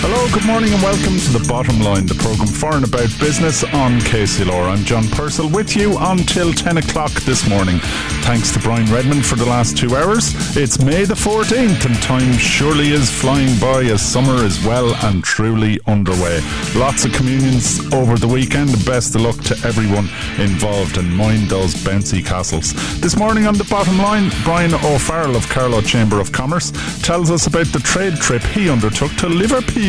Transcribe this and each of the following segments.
Hello, good morning, and welcome to the Bottom Line, the programme for and about business on KCLR. I'm John Purcell with you until 10 o'clock this morning. Thanks to Brian Redmond for the last two hours. It's May the 14th, and time surely is flying by as summer is well and truly underway. Lots of communions over the weekend, best of luck to everyone involved, and mind those bouncy castles. This morning on the Bottom Line, Brian O'Farrell of Carlow Chamber of Commerce tells us about the trade trip he undertook to Liverpool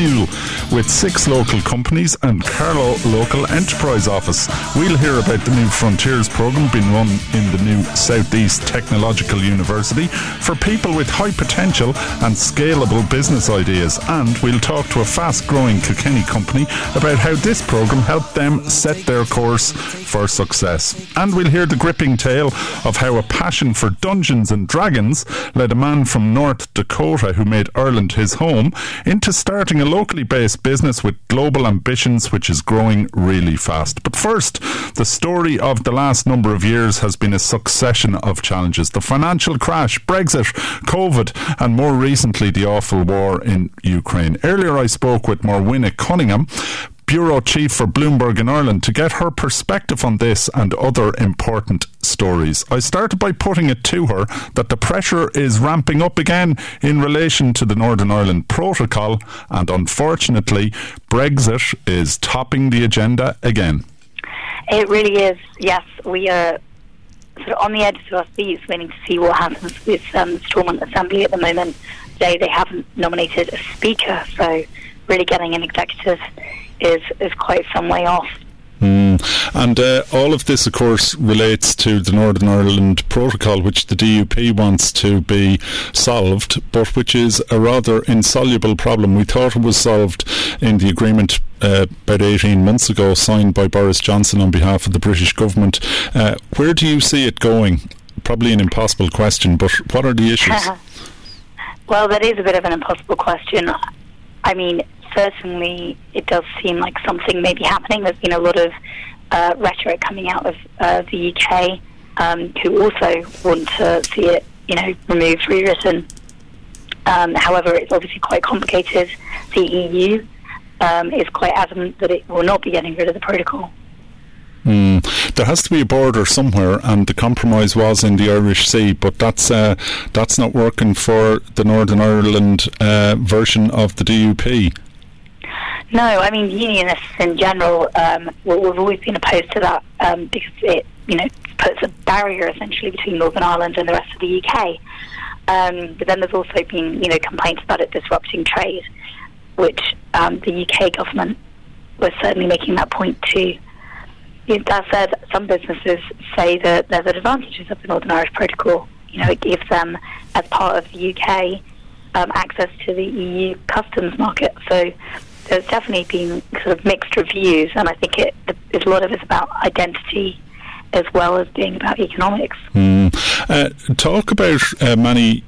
with six local companies and Carlow Local Enterprise Office. We'll hear about the new Frontiers programme being run in the new Southeast Technological University for people with high potential and scalable business ideas. And we'll talk to a fast growing Kilkenny company about how this programme helped them set their course for success. And we'll hear the gripping tale of how a passion for Dungeons and Dragons led a man from North Dakota who made Ireland his home into starting a locally based business with global ambitions, which is growing really fast. But first, the story of the last number of years has been a succession of challenges the financial crash, Brexit, COVID, and more recently, the awful war in Ukraine. Earlier, I spoke with Morwenna Coniam. Bureau Chief for Bloomberg in Ireland to get her perspective on this and other important stories. I started by putting it to her that the pressure is ramping up again in relation to the Northern Ireland Protocol, and unfortunately, Brexit is topping the agenda again. It really is, yes. We are sort of on the edge of our seats waiting to see what happens with um, the Stormont Assembly at the moment. Today they haven't nominated a speaker, so really getting an executive is is quite some way off. Mm. And uh, all of this, of course, relates to the Northern Ireland Protocol, which the DUP wants to be solved, but which is a rather insoluble problem. We thought it was solved in the agreement uh, about 18 months ago, signed by Boris Johnson on behalf of the British government. Uh, where do you see it going? Probably an impossible question, but what are the issues? well, that is a bit of an impossible question. I mean, certainly it does seem like something may be happening. There's been a lot of uh, rhetoric coming out of uh, the UK um, who also want to see it, you know, removed, rewritten. Um, however, it's obviously quite complicated. The EU um, is quite adamant that it will not be getting rid of the protocol. Mm. There has to be a border somewhere, and the compromise was in the Irish Sea, but that's uh, that's not working for the Northern Ireland uh, version of the DUP. No, I mean unionists in general. Um, we've always been opposed to that um, because it, you know, puts a barrier essentially between Northern Ireland and the rest of the UK. Um, but then there's also been, you know, complaints about it disrupting trade, which um, the UK government was certainly making that point too. That said, some businesses say that there's advantages of the Northern Irish Protocol. You know, it gives them, as part of the UK, um, access to the EU customs market. So there's definitely been sort of mixed reviews, and I think it, it a lot of it's about identity as well as being about economics. Mm. Uh, talk about uh, many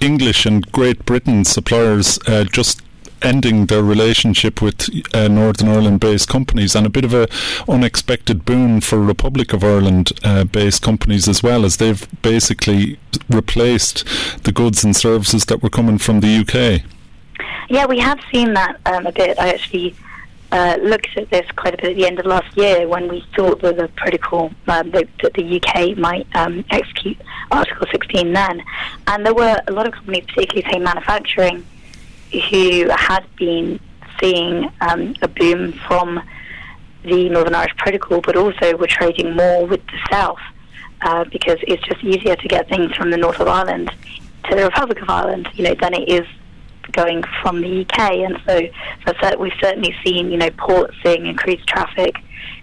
English and Great Britain suppliers uh, just ending their relationship with uh, Northern Ireland based companies and a bit of a unexpected boon for Republic of Ireland uh, based companies as well as they've basically replaced the goods and services that were coming from the UK. Yeah, we have seen that um, a bit. I actually uh, looked at this quite a bit at the end of last year when we thought that the protocol um, that, that, the UK might um, execute Article 16 then. And there were a lot of companies, particularly say manufacturing, who had been seeing um, a boom from the Northern Irish Protocol, but also were trading more with the South uh, because it's just easier to get things from the north of Ireland to the Republic of Ireland, you know, than it is going from the UK, and so, we've certainly seen you know ports seeing increased traffic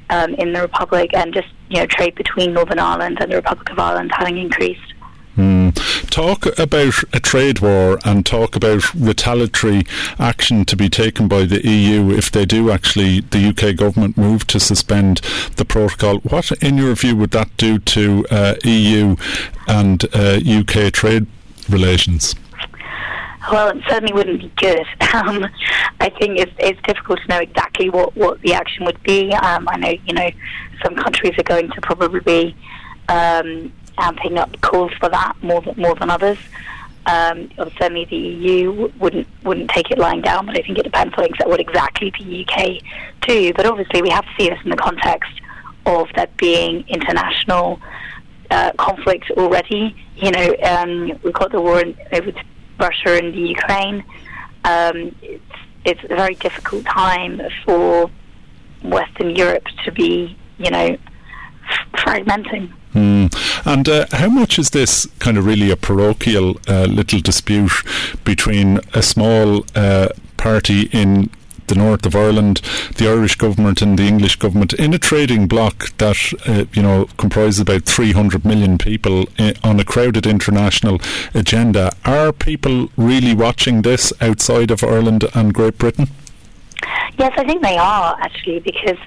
um, in the Republic, and just you know trade between Northern Ireland and the Republic of Ireland having increased. Mm. Talk about a trade war and talk about retaliatory action to be taken by the EU if they do actually, the UK government move to suspend the protocol. What, in your view, would that do to uh, EU and uh, UK trade relations? Well, it certainly wouldn't be good. Um, I think it's, it's difficult to know exactly what, what the action would be. Um, I know, you know, some countries are going to probably be um, amping up calls for that more than, more than others. Um, certainly, the EU wouldn't wouldn't take it lying down, but I think it depends on what exactly the UK do. But obviously, we have to see this in the context of there being international uh, conflict already. You know, um, we've got the war in, over Russia and the Ukraine. Um, it's, it's a very difficult time for Western Europe to be, you know, f- fragmenting. Mm. And uh, how much is this kind of really a parochial uh, little dispute between a small uh, party in the north of Ireland, the Irish government and the English government in a trading bloc that uh, you know comprises about 300 million people uh, on a crowded international agenda. Are people really watching this outside of Ireland and Great Britain? Yes, I think they are actually because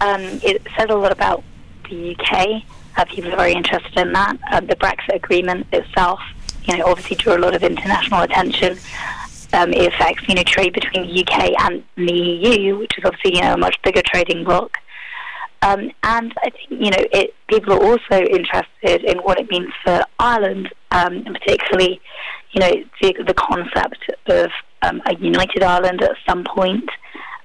um, it says a lot about the UK. Uh, people are very interested in that. Uh, the Brexit agreement itself, you know, obviously drew a lot of international attention um, it affects you know trade between the UK and the EU, which is obviously you know a much bigger trading bloc. Um, and I think you know it, people are also interested in what it means for Ireland, um, and particularly you know the, the concept of um, a united Ireland at some point.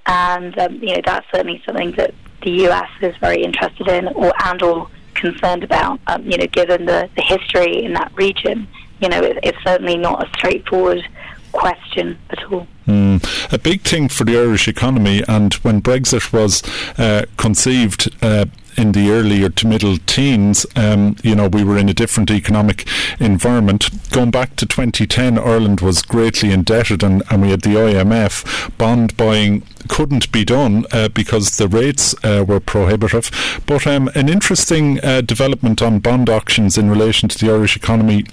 And um, you know that's certainly something that the US is very interested in, or and or concerned about. Um, you know, given the, the history in that region, you know it, it's certainly not a straightforward question at all. Mm. A big thing for the Irish economy, and when Brexit was uh, conceived. Uh, in the earlier to middle teens, um, you know, we were in a different economic environment. Going back to 2010, Ireland was greatly indebted, and, and we had the IMF. Bond buying couldn't be done uh, because the rates uh, were prohibitive. But um, an interesting uh, development on bond auctions in relation to the Irish economy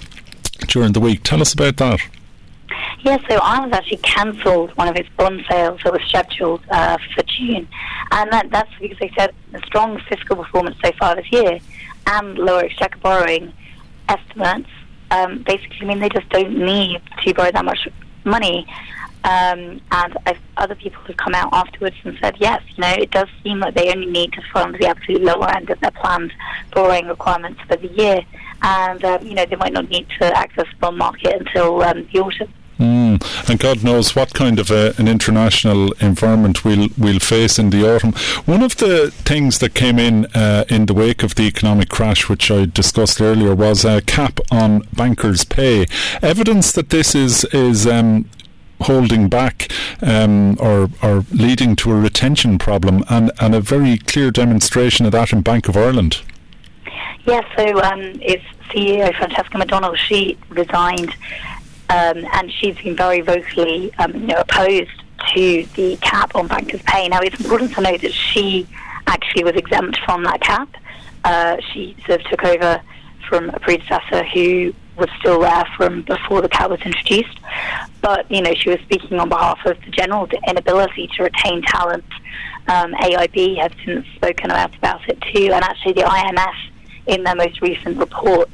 during the week. Tell us about that. Yes, so Ireland actually cancelled one of its bond sales that was scheduled uh, for June. And that, that's because they said the strong fiscal performance so far this year and lower exchequer borrowing estimates um, basically mean they just don't need to borrow that much money. Um, and I've, other people have come out afterwards and said, yes, you know, it does seem like they only need to fund the absolute lower end of their planned borrowing requirements for the year. And, um, you know, they might not need to access the bond market until um, the autumn. Mm. And God knows what kind of a, an international environment we'll we'll face in the autumn. One of the things that came in uh, in the wake of the economic crash, which I discussed earlier, was a cap on bankers' pay. Evidence that this is is um, holding back um, or, or leading to a retention problem, and, and a very clear demonstration of that in Bank of Ireland. Yes, yeah, so um, it's CEO Francesca McDonagh. She resigned um, and she's been very vocally, um, you know, opposed to the cap on bankers' pay. Now, it's important to note that she actually was exempt from that cap. Uh, she sort of took over from a predecessor who was still there from before the cap was introduced. But, you know, she was speaking on behalf of the general inability to retain talent. Um, AIB have since spoken about, about it too, and actually the IMF in their most recent report,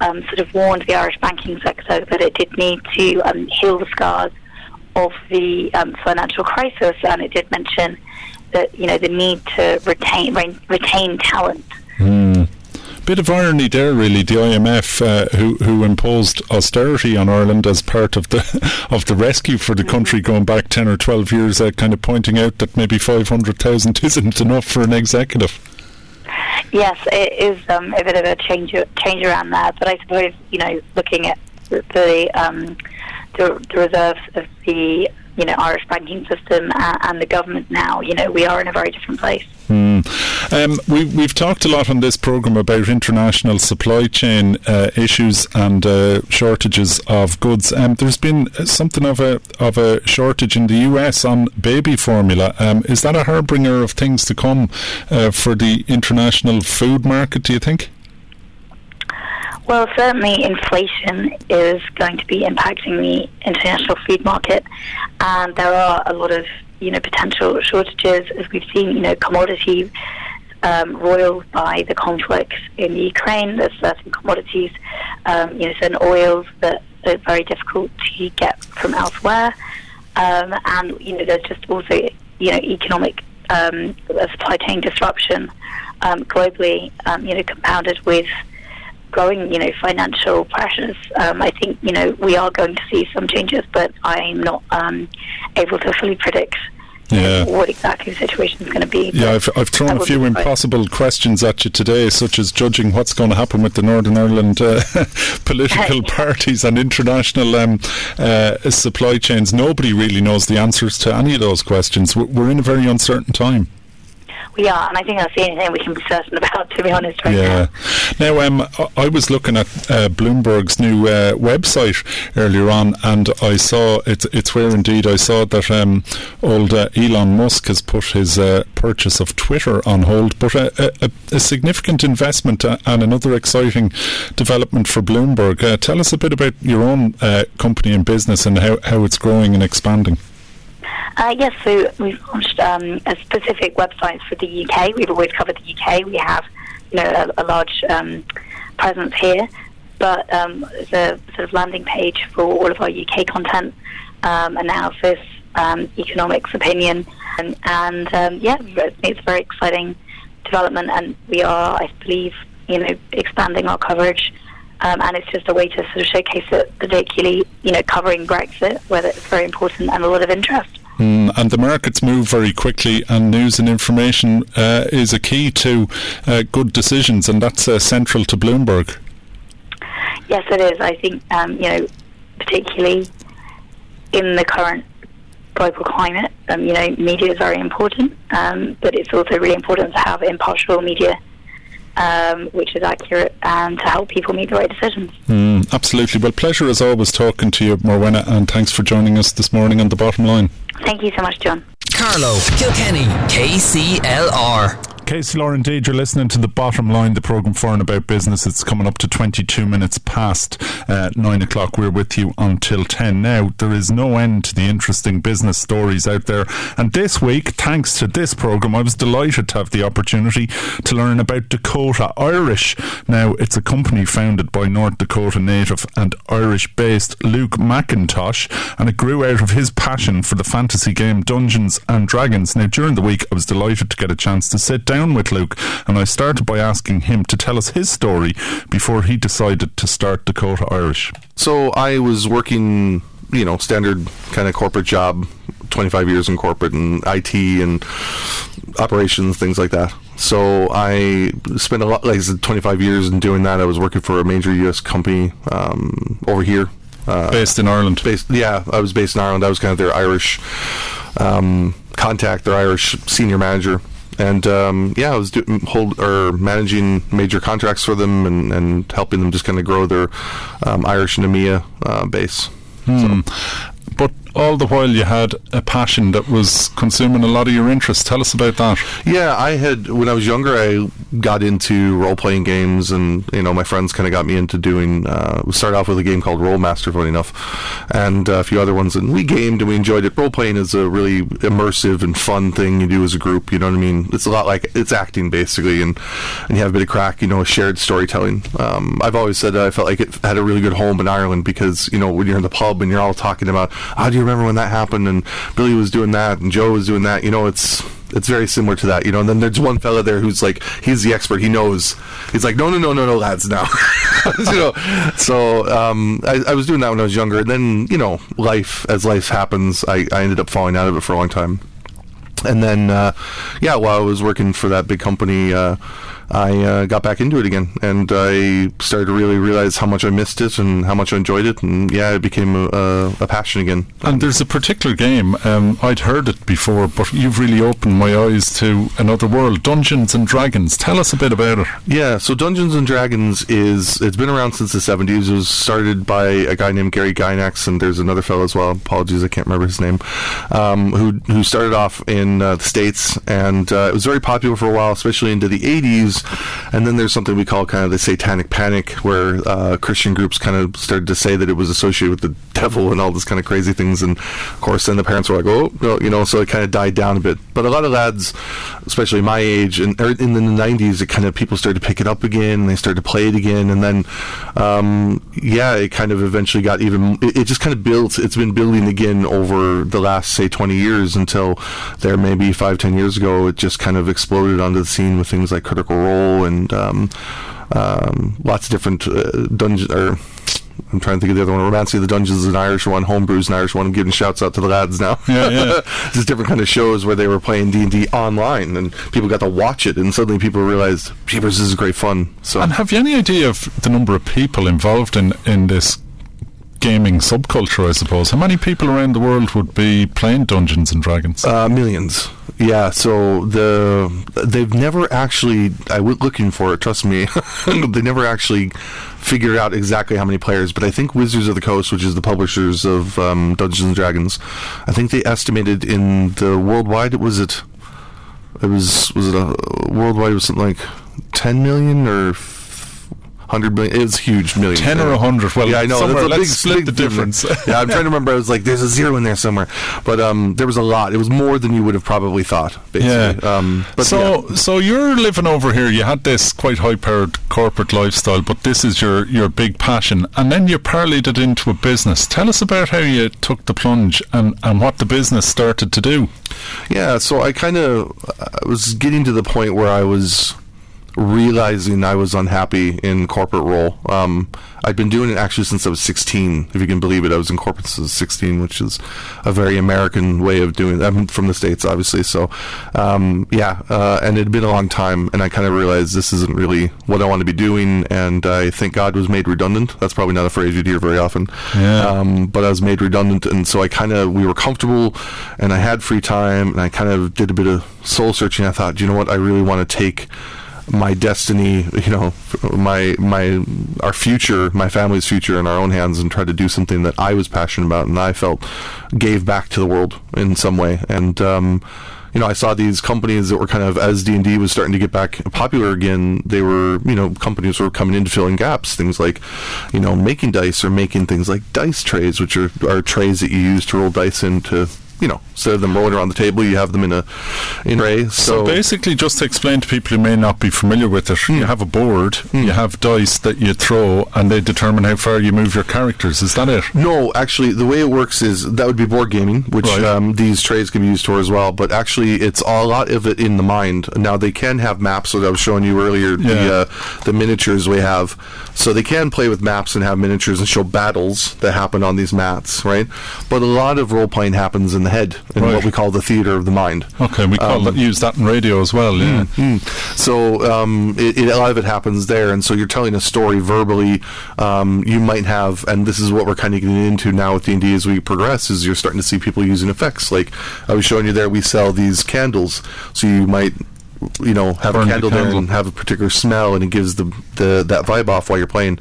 um, sort of warned the Irish banking sector that it did need to um, heal the scars of the um, financial crisis, and it did mention that you know the need to retain re- retain talent. Mm. Bit of irony there, really. The IMF, uh, who who imposed austerity on Ireland as part of the of the rescue for the mm-hmm. country going back ten or twelve years, uh, kind of pointing out that maybe five hundred thousand isn't enough for an executive. Yes, it is um, a bit of a change change around there, but I suppose you know looking at the um, the, the reserves of the you know Irish banking system and, and, the government now, you know, we are in a very different place. Mm. Um, we, we've talked a lot on this program about international supply chain uh, issues and uh, shortages of goods. Um, there's been something of a of a shortage in the US on baby formula. Um, is that a harbinger of things to come uh, for the international food market? Do you think? Well, certainly inflation is going to be impacting the international food market, and there are a lot of you know potential shortages as we've seen. You know, commodity um, roiled by the conflict in Ukraine. There's certain commodities, um, you know, certain oils that are very difficult to get from elsewhere. Um, and you know, there's just also you know economic um, supply chain disruption um, globally. Um, you know, compounded with growing you know financial pressures. Um, I think you know we are going to see some changes, but I'm not um, able to fully predict Yeah. what exactly the situation is going to be. Yeah, I've, I've thrown a few impossible questions at you today, such as judging what's going to happen with the Northern Ireland uh, political parties and international um, uh, supply chains. Nobody really knows the answers to any of those questions. We're in a very uncertain time. We are, and I think that's the only thing we can be certain about, to be honest, right Yeah. now. Now, um, I- I was looking at uh, Bloomberg's new uh, website earlier on, and I saw it's it's where indeed I saw that um, old uh, Elon Musk has put his uh, purchase of Twitter on hold, but a, a, a significant investment uh, and another exciting development for Bloomberg. Uh, tell us a bit about your own uh, company and business and how, how it's growing and expanding. Uh, yes, so we've launched um, a specific website for the UK. We've always covered the UK. We have, you know, a, a large um, presence here, but um, a sort of landing page for all of our UK content, um, analysis, um, economics, opinion, and, and um, yeah, it's a very exciting development, and we are, I believe, you know, expanding our coverage. Um, and it's just a way to sort of showcase it, particularly, you know, covering Brexit, where it's very important and a lot of interest. Mm, and the markets move very quickly, and news and information uh, is a key to uh, good decisions, and that's uh, central to Bloomberg. Yes, it is. I think, um, you know, particularly in the current global climate, um, you know, media is very important, um, but it's also really important to have impartial media um, which is accurate and to help people make the right decisions. Mm, absolutely. Well, pleasure as always talking to you, Morwenna, and thanks for joining us this morning on the bottom line. Thank you so much, John. Carlow, Kilkenny, KCLR. KCLR, indeed, you're listening to the bottom line, the programme for and about business. It's coming up to 22 minutes past uh, 9 o'clock. We're with you until 10 now. There is no end to the interesting business stories out there. And this week, thanks to this programme, I was delighted to have the opportunity to learn about Dakota Irish. Now, it's a company founded by North Dakota native and Irish based Luke McIntosh, and it grew out of his passion for the fantasy game Dungeons and Dragons. Now, during the week, I was delighted to get a chance to sit down with Luke, and I started by asking him to tell us his story before he decided to start Dakota Irish. So I was working, you know, standard kind of corporate job, 25 years in corporate and IT and operations, things like that. So I spent a lot, like I said, 25 years in doing that. I was working for a major U.S. company um, over here. Uh, Based in Ireland. based, yeah, I was based in Ireland. I was kind of their Irish um, contact, their Irish senior manager, and um, yeah, I was do- hold or managing major contracts for them and, and helping them just kind of grow their um, Irish and EMEA uh, base. Hmm. But all the while, you had a passion that was consuming a lot of your interest. Tell us about that. Yeah, I had when I was younger, I got into role playing games, and you know, my friends kind of got me into doing. Uh, we started off with a game called Rolemaster, funny enough, and uh, a few other ones, and we gamed and we enjoyed it. Role playing is a really immersive and fun thing you do as a group. You know what I mean? It's a lot like it's acting basically, and and you have a bit of crack. You know, shared storytelling. Um, I've always said that I felt like it had a really good home in Ireland because you know when you're in the pub and you're all talking about how do you remember when that happened and Billy was doing that and Joe was doing that. You know, it's it's very similar to that, you know. And then there's one fella there who's like, he's the expert. He knows. He's like, no, no, no, no, no, lads, now. you know. So um, I, I was doing that when I was younger. And then you know, life as life happens, I, I ended up falling out of it for a long time. And then, uh, yeah, while I was working for that big company, uh, I uh, got back into it again, and I started to really realize how much I missed it and how much I enjoyed it, and yeah, it became a, a, a passion again. And there's a particular game, um, I'd heard it before, but you've really opened my eyes to another world Dungeons and Dragons. Tell us a bit about it. Yeah, so Dungeons and Dragons is it's been around since the 70s. It was started by a guy named Gary Gygax, and there's another fellow as well. Apologies, I can't remember his name. Um, who who started off in uh, the states, and uh, it was very popular for a while, especially into the 80s And then there's something we call kind of the satanic panic, where uh, Christian groups kind of started to say that it was associated with the devil and all this kind of crazy things. And of course, then the parents were like, oh, no, you know, so it kind of died down a bit. But a lot of lads, especially my age, and er, in the 90s, it kind of people started to pick it up again, and they started to play it again. And then, um, yeah, it kind of eventually got even, it, it just kind of built, it's been building again over the last, say, 20 years until there maybe five, ten years ago, it just kind of exploded onto the scene with things like Critical Role and um, um, lots of different uh, dungeon or. I'm trying to think of the other one. Romancing of the Dungeons is an Irish one. Homebrew's an Irish one. I'm giving shouts out to the lads now. Yeah, yeah. Just different kind of shows where they were playing D and D online, and people got to watch it, and suddenly people realized, "Jeepers, this is great fun." So, And have you any idea of the number of people involved in, in this gaming subculture, I suppose? How many people around the world would be playing Dungeons and Dragons? Uh, millions. Yeah. So the they've never actually. I went looking for it. Trust me. they never actually figured out exactly how many players. But I think Wizards of the Coast, which is the publishers of um, Dungeons and Dragons, I think they estimated in the worldwide. Was it? It was was it a worldwide? It was something like ten million or. Hundred million. It was huge. Million. 10 or 100? Well, yeah, I know. somewhere, a let's big, split big the difference. yeah, I'm trying to remember. I was like, "There's a zero in there somewhere," but um, there was a lot. It was more than you would have probably thought. Basically. Yeah. Um, but so, yeah. so you're living over here. You had this quite high-powered corporate lifestyle, but this is your your big passion, and then you parlayed it into a business. Tell us about how you took the plunge and and what the business started to do. Yeah, so I kind of I was getting to the point where I was realizing I was unhappy in corporate role. Um, I'd been doing it actually since I was 16, if you can believe it. I was in corporate since 16, which is a very American way of doing it. I'm from the States, obviously. So, um, yeah, uh, and it had been a long time, and I kind of realized this isn't really what I want to be doing, and I think God was made redundant. That's probably not a phrase you'd hear very often. Yeah. Um, but I was made redundant, and so I kind of, we were comfortable, and I had free time, and I kind of did a bit of soul searching. I thought, "Do you know what? I really want to take my destiny, you know, my my our future, my family's future in our own hands, and try to do something that I was passionate about and I felt gave back to the world in some way. And um, you know, I saw these companies that were kind of as D and D was starting to get back popular again. They were, you know, companies were coming in to fill in gaps. Things like, you know, making dice or making things like dice trays, which are, are trays that you use to roll dice into. You know, instead of them rolling around the table, you have them in a in a tray. So, basically, just to explain to people who may not be familiar with it, you have a board, you have dice that you throw, and they determine how far you move your characters. Is that it? No, actually, the way it works is that would be board gaming, which Right. um, these trays can be used for as well. But actually, it's a lot of it in the mind. Now they can have maps, that I was showing you earlier. Yeah. The uh, the miniatures we have, so they can play with maps and have miniatures and show battles that happen on these mats, right? But a lot of role playing happens in the head, in Right. what we call the theater of the mind. Okay, we call that, use that in radio as well. Yeah. Mm. So um, it, it, a lot of it happens there, and so you're telling a story verbally. Um, you might have, and this is what we're kind of getting into now with D and D as we progress. Is you're starting to see people using effects. Like I was showing you there, we sell these candles, so you might. You know, have Burn a the candle there and have a particular smell, and it gives the, the that vibe off while you're playing.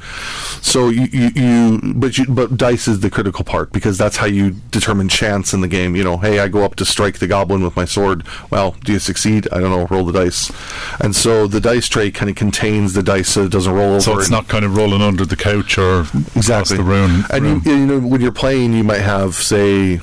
So you, you, you but you, but dice is the critical part because that's how you determine chance in the game. You know, hey, I go up to strike the goblin with my sword. Well, do you succeed? I don't know. Roll the dice, and so the dice tray kind of contains the dice so it doesn't roll over. So it's not kind of rolling under the couch or across exactly the room. And room. You, you know, when you're playing, you might have say,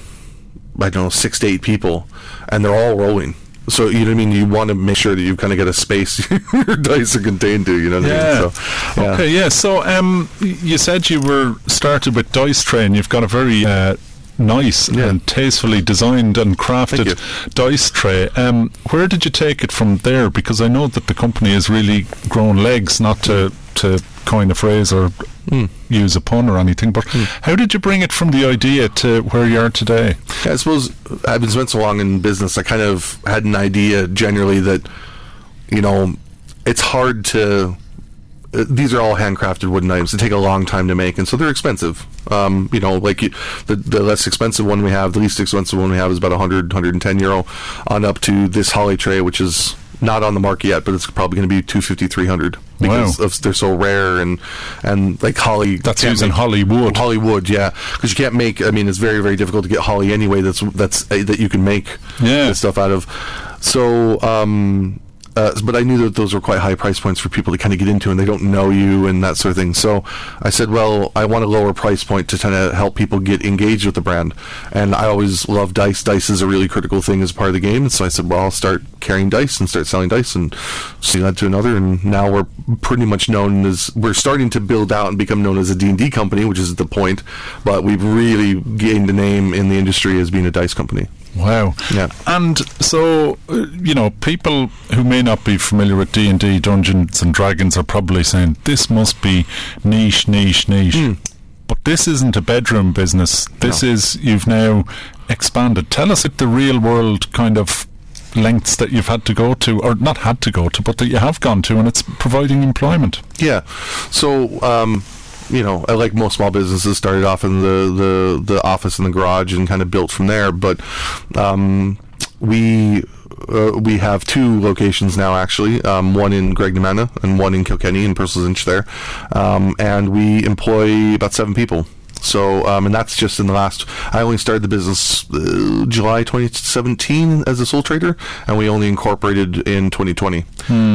I don't know, six to eight people, and they're all rolling. So you know what I mean. You want to make sure that you kind of get a space your dice are contained to. You know what I mean? So, yeah. Okay. Yeah. So, um, you said you were started with Dice Train. You've got a very uh, nice Yeah. and tastefully designed and crafted dice tray. Um, where did you take it from there? Because I know that the company has really grown legs. Not to to coin a phrase or Hmm. use a pun or anything, but how did you bring it from the idea to where you are today? I suppose I've been spent so long in business. I kind of had an idea generally that you know it's hard to. Uh, these are all handcrafted wooden items. They take a long time to make, and so they're expensive. Um, you know, like you, the the less expensive one we have, the least expensive one we have is about 100, 110 euro, on up to this holly tray, which is not on the market yet, but it's probably going to be 250, 300 because Wow. of, they're so rare and and like holly. That's can't using Hollywood. Hollywood, yeah, because you can't make. I mean, it's very very difficult to get holly anyway. That's that's uh, that you can make Yeah. this stuff out of. So um, uh, but I knew that those were quite high price points for people to kind of get into, and they don't know you and that sort of thing. So I said, well, I want a lower price point to kind of help people get engaged with the brand. And I always love dice. Dice is a really critical thing as part of the game. And so I said, well, I'll start carrying dice and start selling dice, and so that to another. And now we're pretty much known as we're starting to build out and become known as a D and D company, which is the point. But we've really gained a name in the industry as being a dice company. Wow. Yeah. And so, uh, you know, people who may not be familiar with D and D, Dungeons and Dragons, are probably saying this must be niche, niche, niche. But this isn't a bedroom business. This No. is you've now expanded. Tell us if the real world kind of lengths that you've had to go to, or not had to go to, but that you have gone to, and it's providing employment. Yeah. So, um, you know, like most small businesses started off in the, the, the office in the garage and kind of built from there. But um, we uh, we have two locations now, actually. Um, one in Graiguenamanagh and one in Kilkenny in Purcell's Inch there, um, and we employ about seven people. So, um, and that's just in the last. I only started the business uh, July 2017 as a sole trader, and we only incorporated in 2020.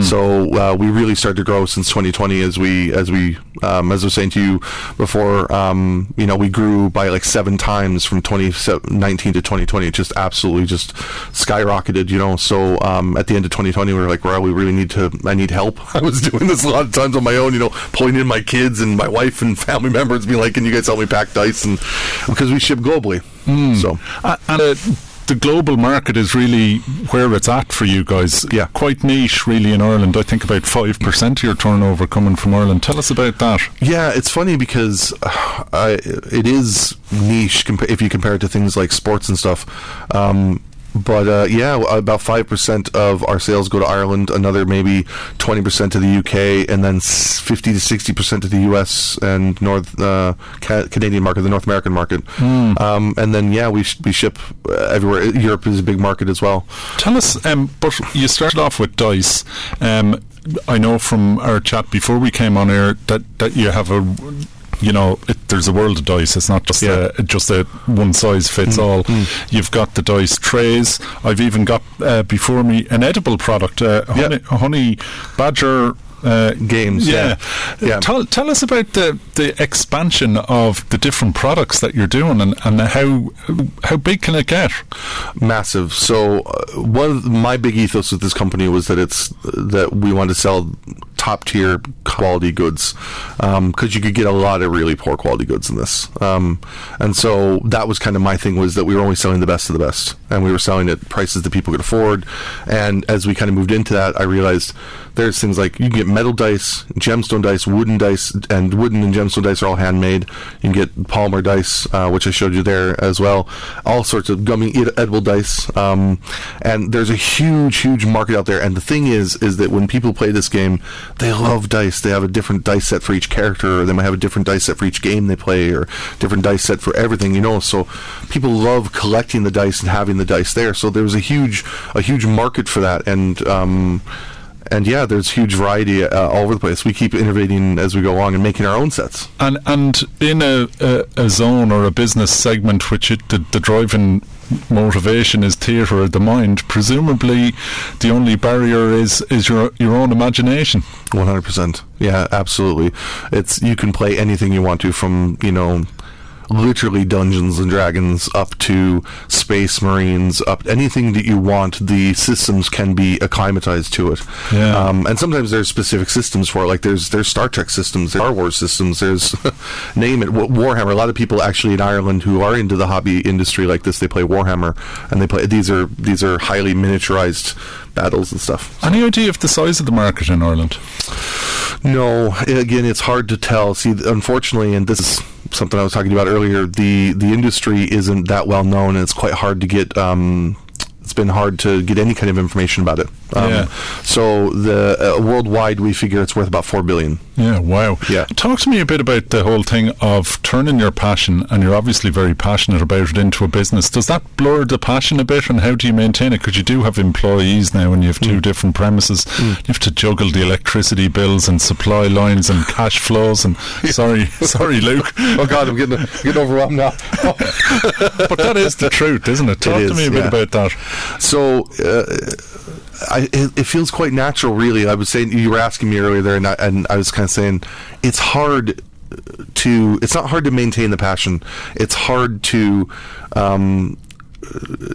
So uh, we really started to grow since 2020 as we as we um, as I was saying to you before. Um, you know, we grew by like seven times from 2019 to 2020. It just absolutely just skyrocketed. You know, so um, at the end of 2020, we were like, well, we really need to. I need help. I was doing this a lot of times on my own. You know, pulling in my kids and my wife and family members, being like, "Can you guys help me pack dice?" And because we ship globally, so Uh, and uh, the global market is really where it's at for you guys. Yeah. Quite niche, really, in Ireland. I think about 5% of your turnover coming from Ireland. Tell us about that. Yeah, it's funny because uh, I, it is niche compa- if you compare it to things like sports and stuff. Um, but uh, yeah, about five percent of our sales go to Ireland. Another maybe twenty percent to the UK, and then fifty to sixty percent to the US and North uh, ca- Canadian market, the North American market. Um, and then yeah, we sh- we ship uh, everywhere. Europe is a big market as well. Tell us, um, but you started off with dice. Um, I know from our chat before we came on air that, that you have a, you know, it, there's a world of dice. It's not just Yeah. a just a one size fits all. You've got the dice trays. I've even got uh, before me an edible product, uh, Yeah. honey, honey badger. Uh, Games, yeah. yeah. Yeah. Tell, tell us about the, the expansion of the different products that you're doing and, and how how big can it get? massive. So uh, one of my big ethos with this company was that it's that we want to sell top tier quality goods because you could get a lot of really poor quality goods in this. Um, and so that was kind of my thing was that we were only selling the best of the best, and we were selling at prices that people could afford. And as we kind of moved into that, I realized there's things like you can get metal dice, gemstone dice, wooden dice, and wooden and gemstone dice are all handmade. You can get polymer dice, uh, which I showed you there as well. All sorts of gummy ed- edible dice, um, and there's a huge, huge market out there. And the thing is, is that when people play this game, they love dice. They have a different dice set for each character, or they might have a different dice set for each game they play, or different dice set for everything. You know, so people love collecting the dice and having the dice there. So there's a huge, a huge market for that, and. Um, and yeah, there's huge variety uh, all over the place. We keep innovating as we go along and making our own sets. And and in a, a, a zone or a business segment which it, the, the driving motivation is theatre of the mind, presumably the only barrier is, is your your own imagination. One hundred percent. Yeah, absolutely. It's you can play anything you want to, from you know, literally Dungeons and Dragons up to Space Marines, up anything that you want. The systems can be acclimatized to it. Yeah. Um, and sometimes there's specific systems for it. Like there's there's Star Trek systems, there's Star Wars systems. There's name it Warhammer. A lot of people actually in Ireland who are into the hobby industry like this, they play Warhammer, and they play these are these are highly miniaturized battles and stuff. Any idea of the size of the market in Ireland? No, again, it's hard to tell. See, unfortunately, and this is something I was talking about earlier. The the industry isn't that well known, and it's quite hard to get. Um, been hard to get any kind of information about it. Um, Yeah. So the uh, worldwide, we figure it's worth about four billion. Yeah, wow. Yeah. Talk to me a bit about the whole thing of turning your passion, and you're obviously very passionate about it, into a business. Does that blur the passion a bit, and how do you maintain it? Because you do have employees now, and you have Mm. two different premises. You have to juggle the electricity bills and supply lines and cash flows. And sorry, sorry, Luke, Oh God, I'm getting getting overwhelmed now. but that is the truth, isn't it? Talk to me a bit yeah. about that. So uh, I, it, feels quite natural, really. I was saying you were asking me earlier there, and I, and I was kind of saying it's hard to. It's not hard to maintain the passion. It's hard to. Um,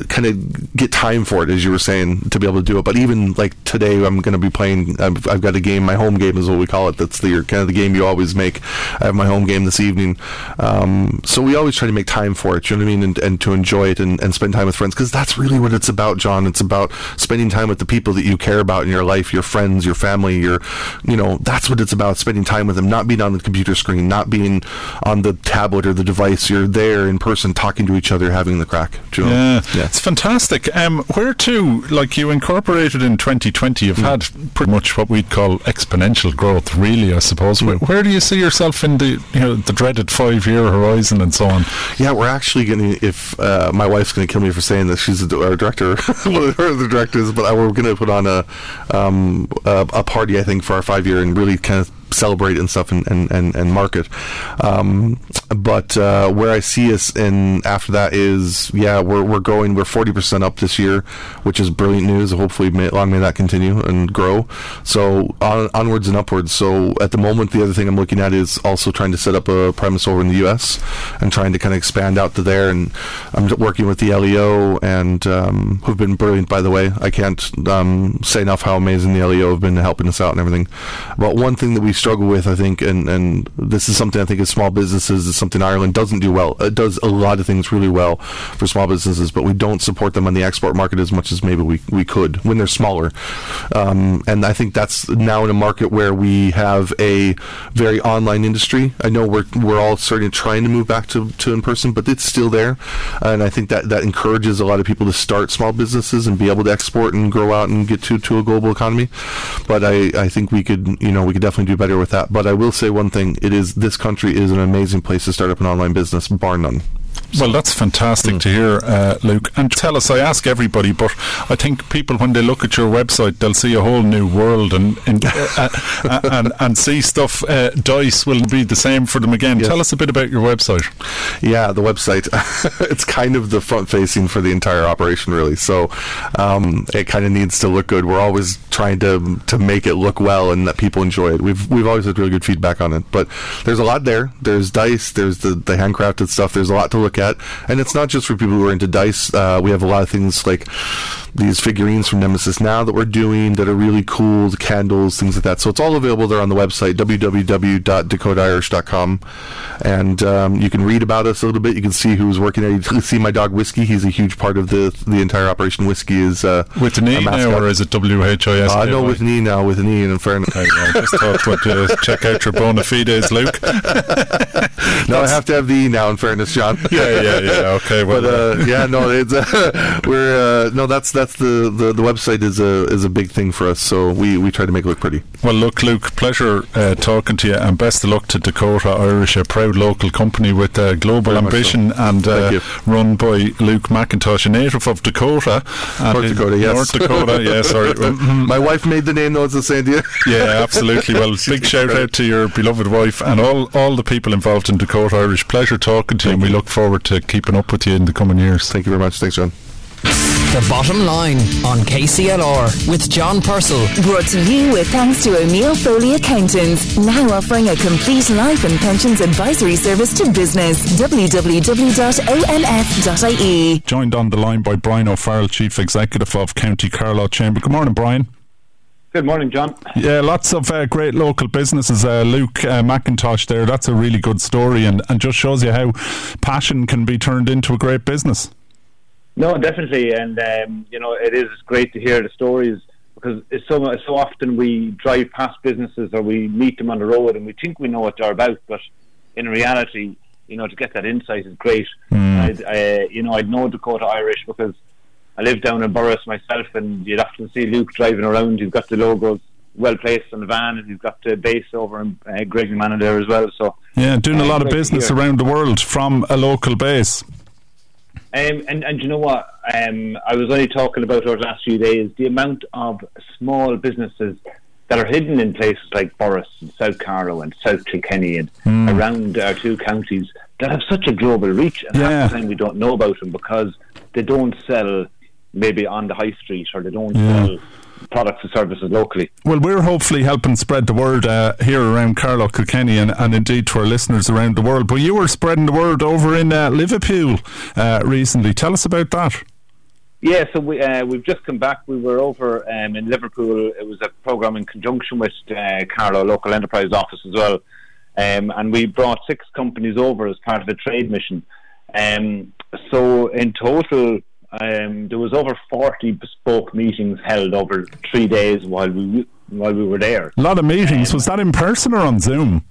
kind of get time for it, as you were saying, to be able to do it. But even like today, I'm going to be playing. I've, I've, got a game. My home game is what we call it. That's the kind of the game you always make. I have my home game this evening, um, so we always try to make time for it. You know what I mean? And, and to enjoy it and, and spend time with friends because that's really what it's about, John. It's about spending time with the people that you care about in your life, your friends, your family, your, you know, that's what it's about. Spending time with them, not being on the computer screen, not being on the tablet or the device. You're there in person, talking to each other, having the crack. You know? yeah. Yeah, it's fantastic. Um, where to, like you incorporated in 2020, you've mm. had pretty much what we'd call exponential growth, really, I suppose. Mm. Where, where, do you see yourself in the, you know, the dreaded five year horizon and so on? Yeah, we're actually going to, if uh, my wife's going to kill me for saying this, she's a, our director, one of the directors, but we're going to put on a, um, a, a party, I think, for our five year and really kind of celebrate and stuff and, and, and, and market. Um, but uh, where I see us in after that is, yeah, we're, we're going, we're 40% up this year, which is brilliant news. Hopefully, may, long may that continue and grow. So on, onwards and upwards. So at the moment, the other thing I'm looking at is also trying to set up a premise over in the U.S. and trying to kind of expand out to there. And I'm working with the LEO and um, who've been brilliant, by the way. I can't um, say enough how amazing the LEO have been helping us out and everything. But one thing that we struggle with, I think, and, and this is something I think as small businesses is something Ireland doesn't do well. It does a lot of things really well for small businesses, but we don't support them on the export market as much as maybe we, we could when they're smaller. Um, and I think that's now in a market where we have a very online industry. I know we're we're all starting trying to move back to, to in person, but it's still there. And I think that, that encourages a lot of people to start small businesses and be able to export and grow out and get to, to a global economy. But I, I think we could you know we could definitely do better with that. But I will say one thing: it is this country is an amazing place to start up an online business, bar none. Well, that's fantastic mm. to hear, uh, Luke. And tell us, I ask everybody, but I think people, when they look at your website, they'll see a whole new world and and, uh, uh, and, and, see stuff. Uh, Dice will be the same for them again. Yes. Tell us a bit about your website. Yeah, the website. it's kind of the front facing for the entire operation, really. So um, it kind of needs to look good. We're always trying to to make it look well and that people enjoy it. We've we've always had really good feedback on it. But there's a lot there. There's Dice. There's the the handcrafted stuff. There's a lot to look at, and it's not just for people who are into dice. Uh, we have a lot of things like these figurines from Nemesis Now that we're doing that are really cool, the candles, things like that. So it's all available there on the website www.dakotairish.com, and um, you can read about us a little bit. You can see who's working there. You can see my dog Whiskey. He's a huge part of the the entire operation. Whiskey is uh, with an E now, or is it W H I S? I know with an E now, with an E. in fairness, okay, well, just thought to check out your bona fides, Luke. no, I have to have the E now. In fairness, John. yeah, yeah, yeah. Okay, well, but uh, yeah, no, it's uh, we're uh, no, that's that's the, the the website is a is a big thing for us. So we we try to make it look pretty. Well, look, Luke, pleasure uh, talking to you, and best of luck to Dakota Irish, a proud local company with uh, global Very ambition so. and uh, run by Luke McIntosh, a native of Dakota, North Dakota, yes, North Dakota, yeah. Sorry, my wife made the name. Knows the same to you. yeah, absolutely. Well, big shout out to your beloved wife and all all the people involved in Dakota Irish. Pleasure talking to you, and we look forward to keeping up with you in the coming years. Thank you very much. Thanks, John. The Bottom Line on KCLR with John Purcell. Brought to you with thanks to O'Neill Foley Accountants, now offering a complete life and pensions advisory service to business. www.onf.ie. Joined on the line by Brian O'Farrell, Chief Executive of County Carlow Chamber. Good morning, Brian. Good morning, John. Yeah, lots of uh, great local businesses. Uh, Luke uh, McIntosh there, that's a really good story and, and just shows you how passion can be turned into a great business. No, definitely, and um, you know it is great to hear the stories because it's so so often we drive past businesses or we meet them on the road and we think we know what they're about, but in reality, you know, to get that insight is great. Mm. I, you know, I'd know Dakota Irish because I live down in Borris myself, and you'd often see Luke driving around. You've got the logos well placed on the van, and you've got the base over in uh, Greg Manor there as well. So yeah, doing a lot of business around the world from a local base. Um, and, and you know what? Um, I was only talking about over the last few days the amount of small businesses that are hidden in places like Borris and South Carlow and South Kilkenny and mm. around our two counties that have such a global reach. And yeah. half the time we don't know about them because they don't sell maybe on the high street or they don't sell products and services locally. Well, we're hopefully helping spread the word uh, here around Carlow, Kilkenny, and, and indeed to our listeners around the world. But you were spreading the word over in uh, Liverpool uh, recently. Tell us about that. Yeah, so we uh, we've just come back. We were over um, in Liverpool. It was a program in conjunction with uh, Carlow Local Enterprise Office as well, um, and we brought six companies over as part of a trade mission. Um, so in total, um, there was over forty bespoke meetings held over three days while we while we were there. A lot of meetings. Um, was that in person or on Zoom?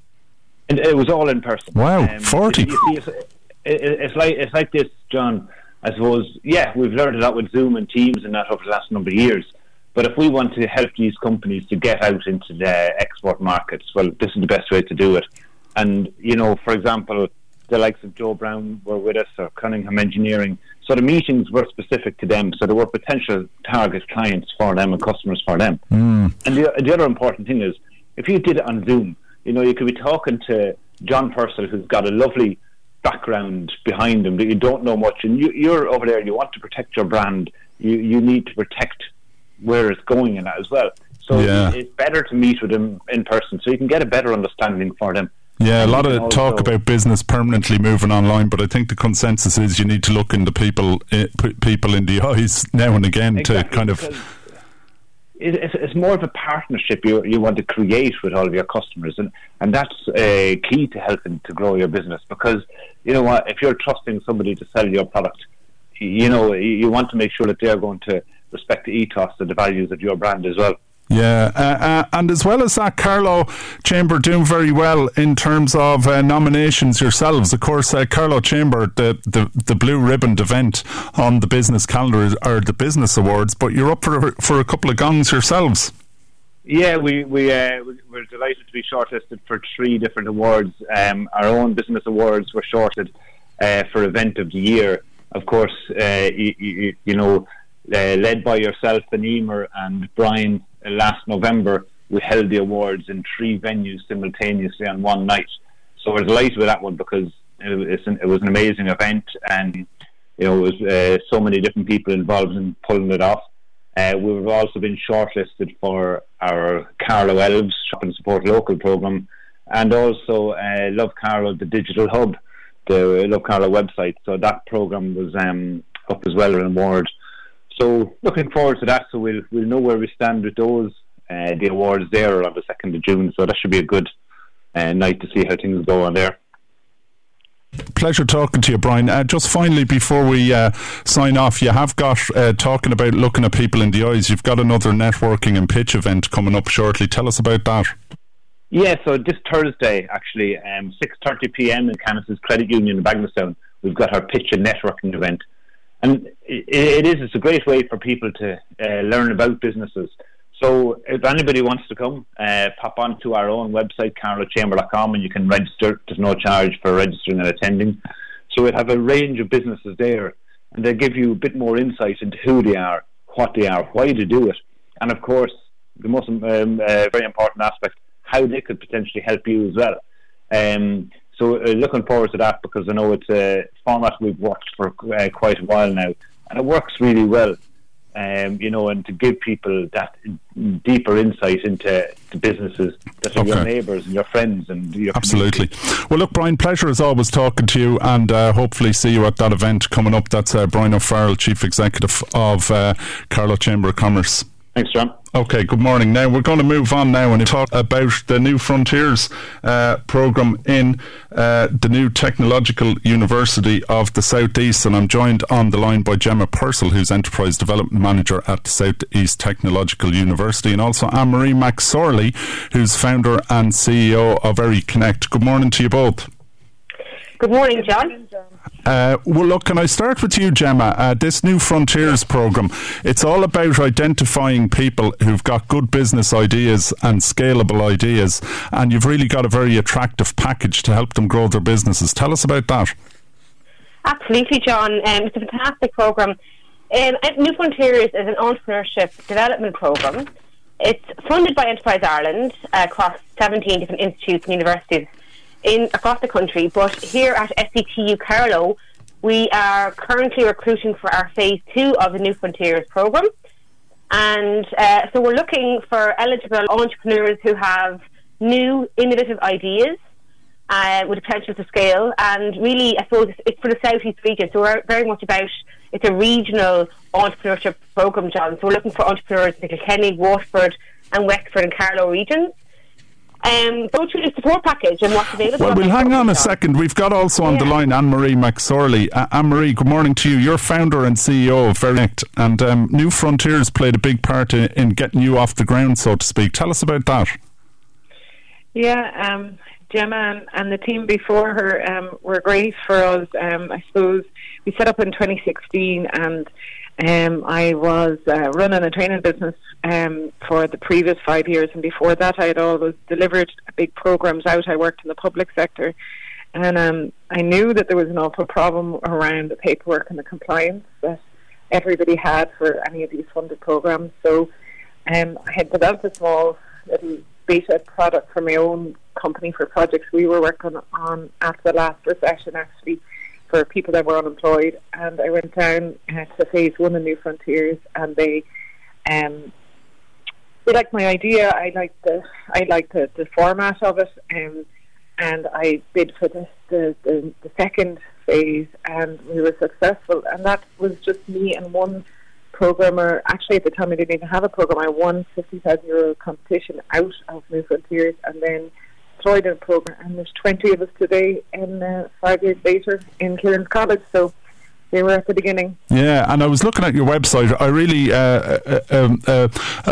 And it was all in person. Wow, 40. You see, it's, it, it's like it's like this, John. I suppose, yeah, we've learned a lot with Zoom and Teams and that over the last number of years. But if we want to help these companies to get out into the export markets, well, this is the best way to do it. And, you know, for example, the likes of Joe Brown were with us or Cunningham Engineering. So the meetings were specific to them. So there were potential target clients for them and customers for them. Mm. And the, the other important thing is, if you did it on Zoom, you know, you could be talking to John Purcell, who's got a lovely background behind him that you don't know much, and you, you're over there and you want to protect your brand. You you need to protect where it's going in that as well. So Yeah. it's better to meet with them in person, so you can get a better understanding for them. Yeah, a lot of can talk about business permanently moving online, but I think the consensus is you need to look in the people uh, people in the eyes now and again to kind of It's, it's more of a partnership you you want to create with all of your customers, and and that's uh, key to helping to grow your business. Because you know what, if you're trusting somebody to sell your product, you know you want to make sure that they're going to respect the ethos and the values of your brand as well. Yeah, uh, uh, and as well as that, Carlow Chamber doing very well in terms of uh, nominations yourselves. Of course, uh, Carlow Chamber, the, the the blue ribboned event on the business calendar are the business awards, but you're up for for a couple of gongs yourselves. Yeah, we we uh, we- we're delighted to be shortlisted for three different awards. Um, our own business awards were shorted uh, for event of the year. Of course, uh, you, you, you know, uh, led by yourself and Emer and Brian last November, we held the awards in three venues simultaneously on one night. So we're delighted with that one because it was an, it was an amazing event and you know it was uh, so many different people involved in pulling it off. Uh, we've also been shortlisted for our Carlow Elves Shop and Support Local program, and also uh, Love Carlow, the digital hub, the Love Carlow website. So that program was um, up as well, an award. So looking forward to that. So we'll we'll know where we stand with those. Uh, the awards there are on the second of June, so that should be a good uh, night to see how things go on there. Pleasure talking to you, Brian. Uh, just finally, before we uh, sign off, you have got uh, talking about looking at people in the eyes. You've got another networking and pitch event coming up shortly. Tell us about that. Yeah, so this Thursday, actually, um, 6.30 p.m. in Canice's Credit Union in Bagenalstown, we've got our pitch and networking event. And it, it is, it's a great way for people to uh, learn about businesses. So if anybody wants to come, uh, pop on to our own website, carlowchamber.com, and you can register. There's no charge for registering and attending. So we'll have a range of businesses there, and they'll give you a bit more insight into who they are, what they are, why they do it, and of course, the most um, uh, very important aspect, how they could potentially help you as well. Um, so uh, looking forward to that because I know it's a format we've worked for uh, quite a while now, and it works really well. Um, you know, and to give people that deeper insight into the businesses that are your neighbours and your friends and your Absolutely. Well, look, Brian, pleasure as always talking to you, and uh, hopefully see you at that event coming up. That's uh, Brian O'Farrell, Chief Executive of uh, Carlow Chamber of Commerce. Thanks, John. Okay, good morning. Now we're going to move on now and talk about the New Frontiers uh, program in uh, the new Technological University of the Southeast, and I'm joined on the line by Gemma Purcell, who's Enterprise Development Manager at the Southeast Technological University, and also Ann-Marie McSorley, who's founder and CEO of Veri Connect. Good morning to you both. Good morning, John. Uh, well, look, can I start with you, Gemma? Uh, this new Frontiers program, it's all about identifying people who've got good business ideas and scalable ideas, and you've really got a very attractive package to help them grow their businesses. Tell us about that. Absolutely, John. Um, it's a fantastic program. Um, New Frontiers is an entrepreneurship development program. It's funded by Enterprise Ireland uh, across 17 different institutes and universities in across the country. But here at SETU Carlow, We are currently recruiting for our phase two of the New Frontiers program. And uh, so we're looking for eligible entrepreneurs who have new, innovative ideas uh, with potential to scale. And really, I suppose it's for the southeast region. So we're very much about it's a regional entrepreneurship program, John. So we're looking for entrepreneurs in the Kilkenny, Waterford, and Wexford and Carlow regions. Um, go through the support package and what's available. Well, we'll hang on a second. We've got also on the line Ann-Marie McSorley. Uh, Ann-Marie, good morning to you. You're founder and CEO of Veri Connect, and um, New Frontiers played a big part in, in getting you off the ground, so to speak. Tell us about that. Yeah, um, Gemma and, and the team before her um, were great for us. Um, I suppose we set up in 2016, and um, I was uh, running a training business um, for the previous five years, and before that, I had always delivered big programs out. I worked in the public sector, and um, I knew that there was an awful problem around the paperwork and the compliance that everybody had for any of these funded programs. So um, I had developed a small little beta product for my own company for projects we were working on after the last recession, actually, for people that were unemployed. And I went down uh, to phase one of New Frontiers, and they um, they liked my idea. I liked the I liked the, the format of it, um, and I bid for the, the the the second phase, and we were successful. And that was just me and one programmer. Actually, at the time, I didn't even have a program. I won fifty thousand euro competition out of New Frontiers, and then a program. And there's twenty of us today, and uh, five years later in Kieran's College. So they were at the beginning. Yeah, and I was looking at your website. I really uh, uh, um, uh,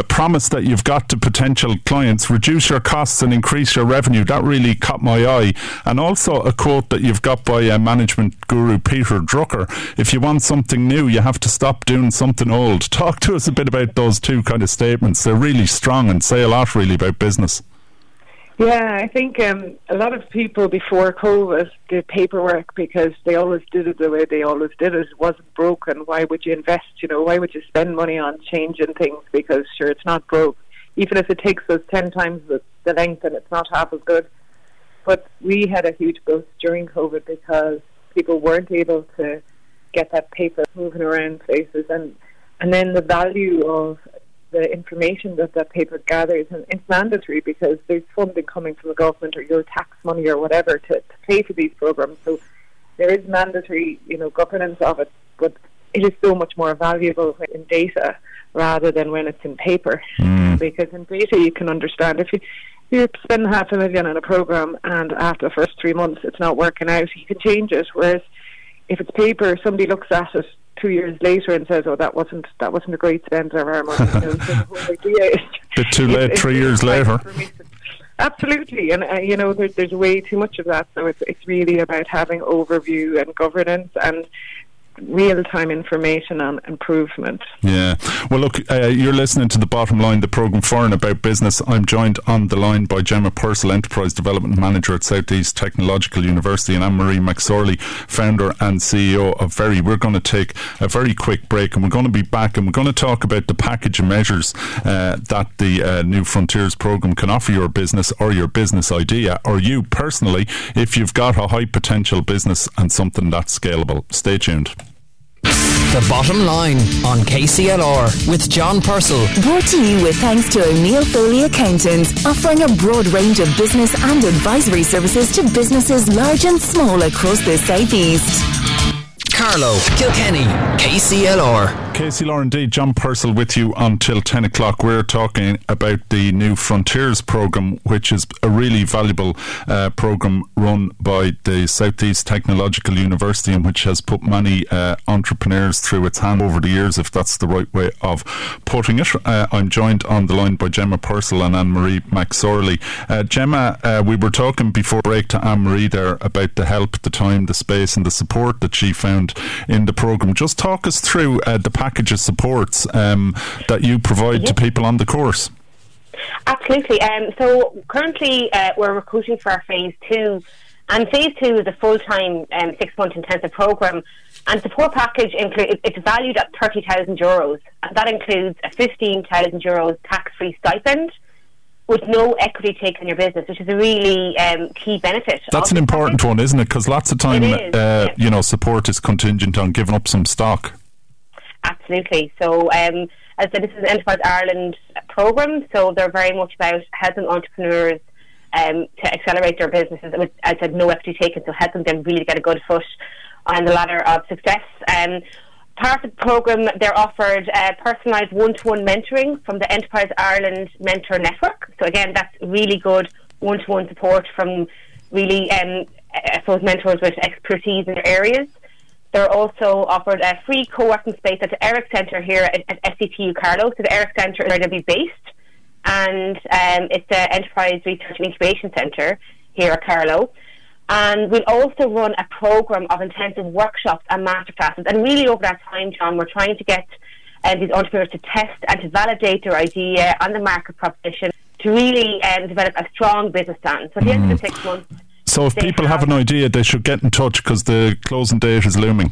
promise that you've got to potential clients reduce your costs and increase your revenue. That really caught my eye. And also a quote that you've got by uh, management guru Peter Drucker: "If you want something new, you have to stop doing something old." Talk to us a bit about those two kind of statements. They're really strong and say a lot, really, about business. Yeah, I think um, a lot of people before COVID did paperwork because they always did it the way they always did it. It wasn't broken. Why would you invest? You know, why would you spend money on changing things? Because sure, it's not broke. Even if it takes us ten times the, the length and it's not half as good. But we had a huge boost during COVID because people weren't able to get that paper moving around places, and and then the value of the information that that paper gathers, and it's mandatory because there's funding coming from the government or your tax money or whatever to, to pay for these programs. So there is mandatory, you know, governance of it, but it is so much more valuable in data rather than when it's in paper. Hmm. Because in data you can understand if you you spend half a million on a program and after the first three months it's not working out, you can change it. Whereas if it's paper, somebody looks at it two years later and says, "Oh, that wasn't that wasn't a great spend of our money." You know, so the whole idea Bit too late, three years later. Absolutely, and uh, you know, there, there's way too much of that. So it's it's really about having overview and governance and real time information on improvement. Yeah. Well, look, uh, you're listening to the bottom line, the program for and about business. I'm joined on the line by Gemma Purcell, Enterprise Development Manager at Southeast Technological University, and Ann-Marie McSorley, founder and CEO of Veri. We're going to take a very quick break, and we're going to be back, and we're going to talk about the package of measures uh, that the uh, New Frontiers program can offer your business or your business idea, or you personally, if you've got a high potential business and something that's scalable. Stay tuned. The Bottom Line on KCLR with John Purcell. Brought to you with thanks to O'Neill Foley Accountants, offering a broad range of business and advisory services to businesses large and small across the southeast. Carlow, Kilkenny, KCLR. Casey indeed, John Purcell with you until 10 o'clock. We're talking about the New Frontiers programme, which is a really valuable uh, programme run by the Southeast Technological University and which has put many uh, entrepreneurs through its hand over the years, if that's the right way of putting it. Uh, I'm joined on the line by Gemma Purcell and Ann-Marie McSorley. Uh, Gemma, uh, we were talking before break to Ann-Marie there about the help, the time, the space, and the support that she found in the programme. Just talk us through uh, the package of supports um, that you provide to people on the course. Absolutely. Um, so currently uh, we're recruiting for our phase two, and phase two is a full-time um, six-month intensive program. And support package include it's valued at thirty thousand euros, and that includes a fifteen thousand euros tax-free stipend, with no equity take on your business, which is a really um, key benefit. That's an important one, isn't it? Because lots of time, uh, yeah. you know, support is contingent on giving up some stock. Absolutely. So, um, as I said, this is an Enterprise Ireland program, so they're very much about helping entrepreneurs um, to accelerate their businesses. With, as I said, no equity taken, so helping them really get a good foot on the ladder of success. Um, part of the program, they're offered uh, personalised one-to-one mentoring from the Enterprise Ireland Mentor Network. So again, that's really good one-to-one support from really, um, I suppose, mentors with expertise in their areas. They're also offered a free co-working space at the ERIC Centre here at, at SETU Carlow. So the ERIC Centre is where they'll be based, and um, it's the Enterprise Research and Incubation Centre here at Carlow. And we'll also run a program of intensive workshops and masterclasses. And really, over that time, John, we're trying to get uh, these entrepreneurs to test and to validate their idea and the market proposition to really um, develop a strong business plan. So at the end of the six months, So if people have have- an idea, they should get in touch because the closing date is looming.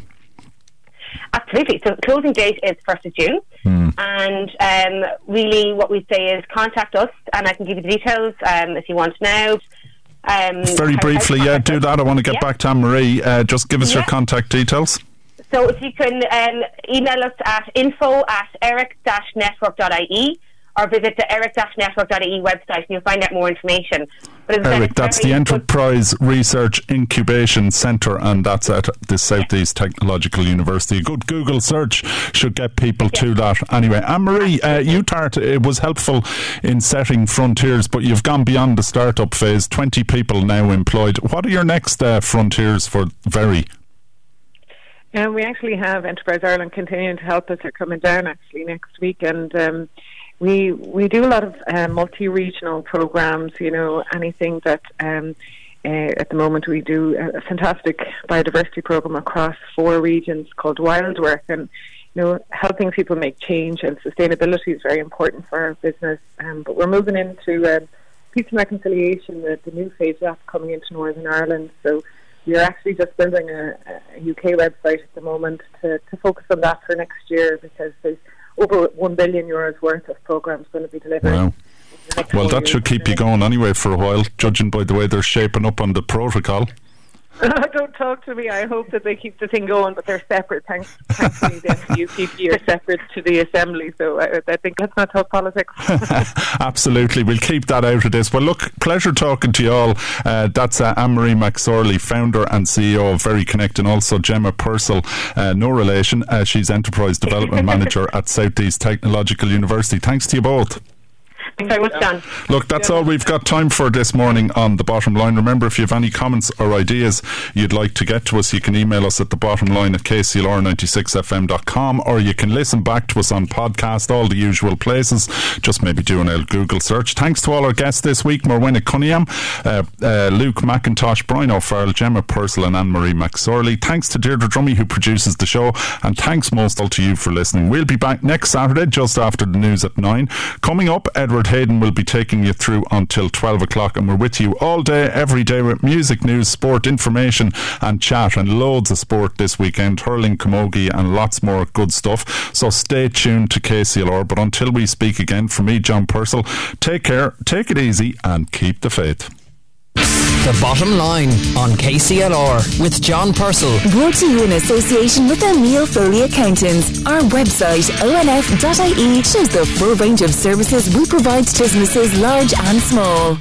Absolutely. So closing date is first of June, and um, really what we say is contact us, and I can give you the details um, if you want now. Um, Very briefly, to yeah, do that. I want to get Yeah. back to Ann-Marie. Uh, just give us your contact details. So if you can um, email us at info at eric-network.ie or visit the eric-network.ie website and you'll find out more information. But as said, ERIC, that's the very good- Enterprise Research Incubation Centre, and that's at the Southeast Technological University. A good Google search should get people to that. Anyway, Ann-Marie, uh, you thought it was helpful in setting frontiers, but you've gone beyond the startup phase. 20 people now employed. What are your next uh, frontiers for Veri? And we actually have Enterprise Ireland continuing to help us. They're coming down actually next week, and um, we we do a lot of uh, multi-regional programs. You know, anything that um, uh, at the moment we do a, fantastic biodiversity program across four regions called Wild Work, and you know, helping people make change and sustainability is very important for our business. Um, but we're moving into um, peace and reconciliation, the, the new phase of that coming into Northern Ireland. So we're actually just building a, a UK website at the moment to, to focus on that for next year because there's over 1 billion euros worth of programs going to be delivered. Wow. over the next Well, that should keep you going anyway for a while, judging by the way they're shaping up on the protocol. Don't talk to me. I hope that they keep the thing going, but they're separate. Thanks, thanks thankfully, the UCP are separate to the assembly. So I, I think let's not talk politics. Absolutely. We'll keep that out of this. Well, look, pleasure talking to you all. Uh, that's uh, Ann-Marie McSorley, founder and CEO of Veri Connect, and also Gemma Purcell, uh, no relation. Uh, she's Enterprise Development Manager at Southeast Technological University. Thanks to you both. Thanks very much, John. Look, that's all we've got time for this morning on The Bottom Line. Remember, if you have any comments or ideas you'd like to get to us, you can email us at the bottom line at kclr96fm.com or you can listen back to us on podcast, all the usual places. Just maybe do an old Google search. Thanks to all our guests this week Morwenna Coniam, uh, uh, Luke McIntosh, Brian O'Farrell, Gemma Purcell, and Ann-Marie McSorley. Thanks to Deirdre Dromey, who produces the show, and thanks most all to you for listening. We'll be back next Saturday, just after the news at 9. Coming up, Edward Hayden will be taking you through until 12 o'clock, and we're with you all day, every day with music, news, sport, information, and chat, and loads of sport this weekend, hurling, camogie, and lots more good stuff. So stay tuned to KCLR. But until we speak again, for me, John Purcell, take care, take it easy, and keep the faith. The Bottom Line on KCLR with John Purcell. Brought to you in association with O'Neill Foley Accountants. Our website, onf.ie, shows the full range of services we provide to businesses large and small.